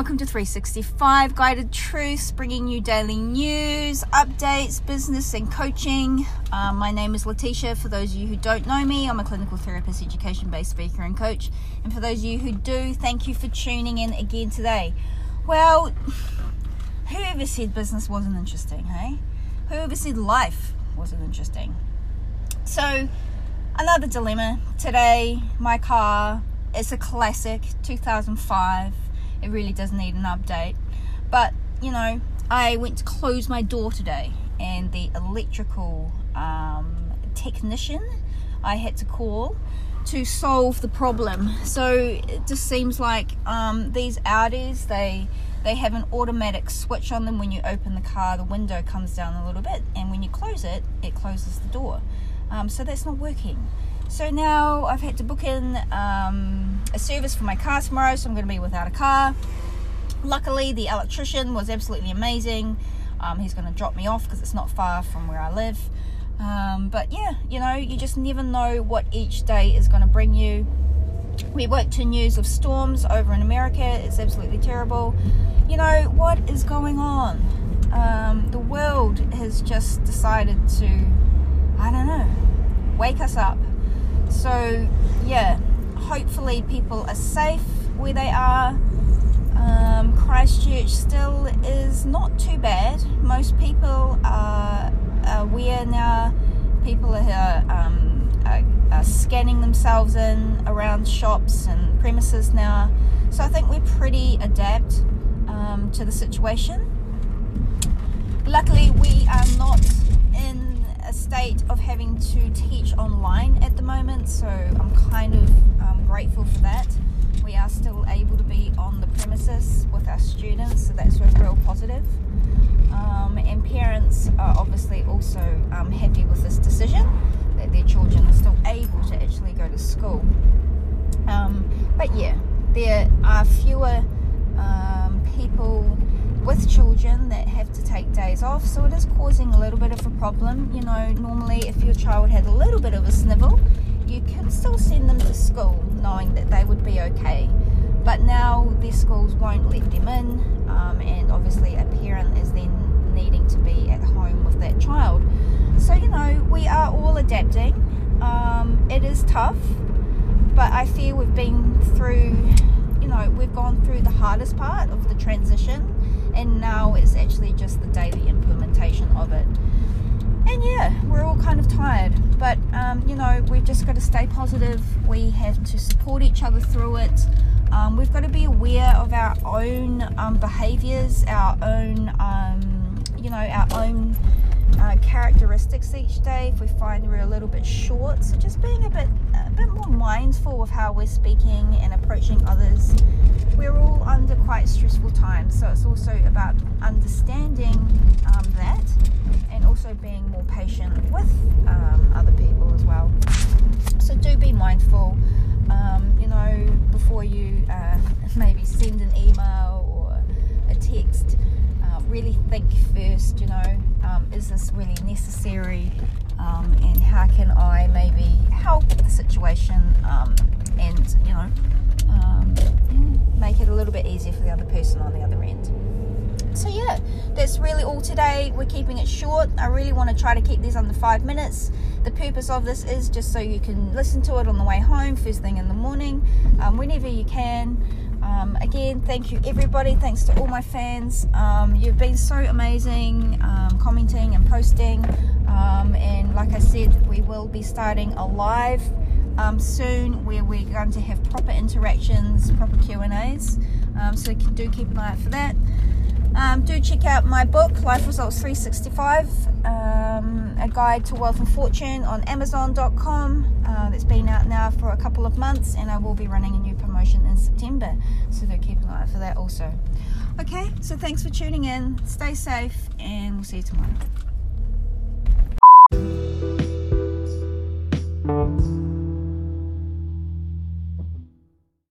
welcome to 365 Guided Truths, bringing you daily news, updates, business, and coaching. Um, my name is Letitia. For those of you who don't know me, I'm a clinical therapist, education based speaker, and coach. And for those of you who do, thank you for tuning in again today. Well, whoever said business wasn't interesting, hey? Whoever said life wasn't interesting? So, another dilemma today. My car is a classic 2005 it really does need an update. But, you know, I went to close my door today and the electrical um, technician I had to call to solve the problem. So it just seems like um, these Audis, they they have an automatic switch on them when you open the car the window comes down a little bit and when you close it it closes the door um, so that's not working so now I've had to book in um, a service for my car tomorrow, so I'm going to be without a car. Luckily, the electrician was absolutely amazing. Um, he's going to drop me off because it's not far from where I live. Um, but yeah, you know, you just never know what each day is going to bring you. We woke to news of storms over in America. It's absolutely terrible. You know, what is going on? Um, the world has just decided to, I don't know, wake us up so, yeah, hopefully people are safe where they are. Um, Christchurch still is not too bad. Most people are aware now. People are, um, are, are scanning themselves in around shops and premises now. So I think we're pretty adept um, to the situation. Luckily, we are not a state of having to teach online at the moment, so I'm kind of um, grateful for that. We are still able to be on the premises with our students, so that's a real positive. Um, and parents are obviously also um, happy with this decision that their children are still able to actually go to school. Um, but yeah, there are fewer um, people with children that have to take days off, so it is causing a little bit of a problem. You know, normally if your child had a little bit of a snivel, you can still send them to school knowing that they would be okay. But now their schools won't let them in, um, and obviously a parent is then needing to be at home with that child. So, you know, we are all adapting. Um, it is tough, but I feel we've been through, we've gone through the hardest part of the transition and now it's actually just the daily implementation of it. And yeah, we're all kind of tired, but um, you know, we've just got to stay positive. We have to support each other through it. Um, we've got to be aware of our own um, behaviors, our own, um, you know, our own uh, characteristics each day. If we find we're a little bit short, so just being a bit, more mindful of how we're speaking and approaching others we're all under quite stressful times, so it's also about understanding um, that and also being more patient with um, other people as well. So do be mindful, um, you know, before you uh, maybe send an email or a text. Uh, really think first, you know, um, is this really necessary? Um, and how can I maybe help the situation? Um, and, you know, make it a little bit easier for the other person on the other end. So, yeah, that's really all today. We're keeping it short. I really want to try to keep these under five minutes. The purpose of this is just so you can listen to it on the way home, first thing in the morning, um, whenever you can. Um, again, thank you everybody. Thanks to all my fans. Um, you've been so amazing, um, commenting and posting. Like I said, we will be starting a live um, soon where we're going to have proper interactions, proper Q&As. Um, so do keep an eye out for that. Um, do check out my book, Life Results 365, um, a guide to wealth and fortune on Amazon.com. Uh, that's been out now for a couple of months, and I will be running a new promotion in September. So do keep an eye out for that also. Okay, so thanks for tuning in. Stay safe, and we'll see you tomorrow.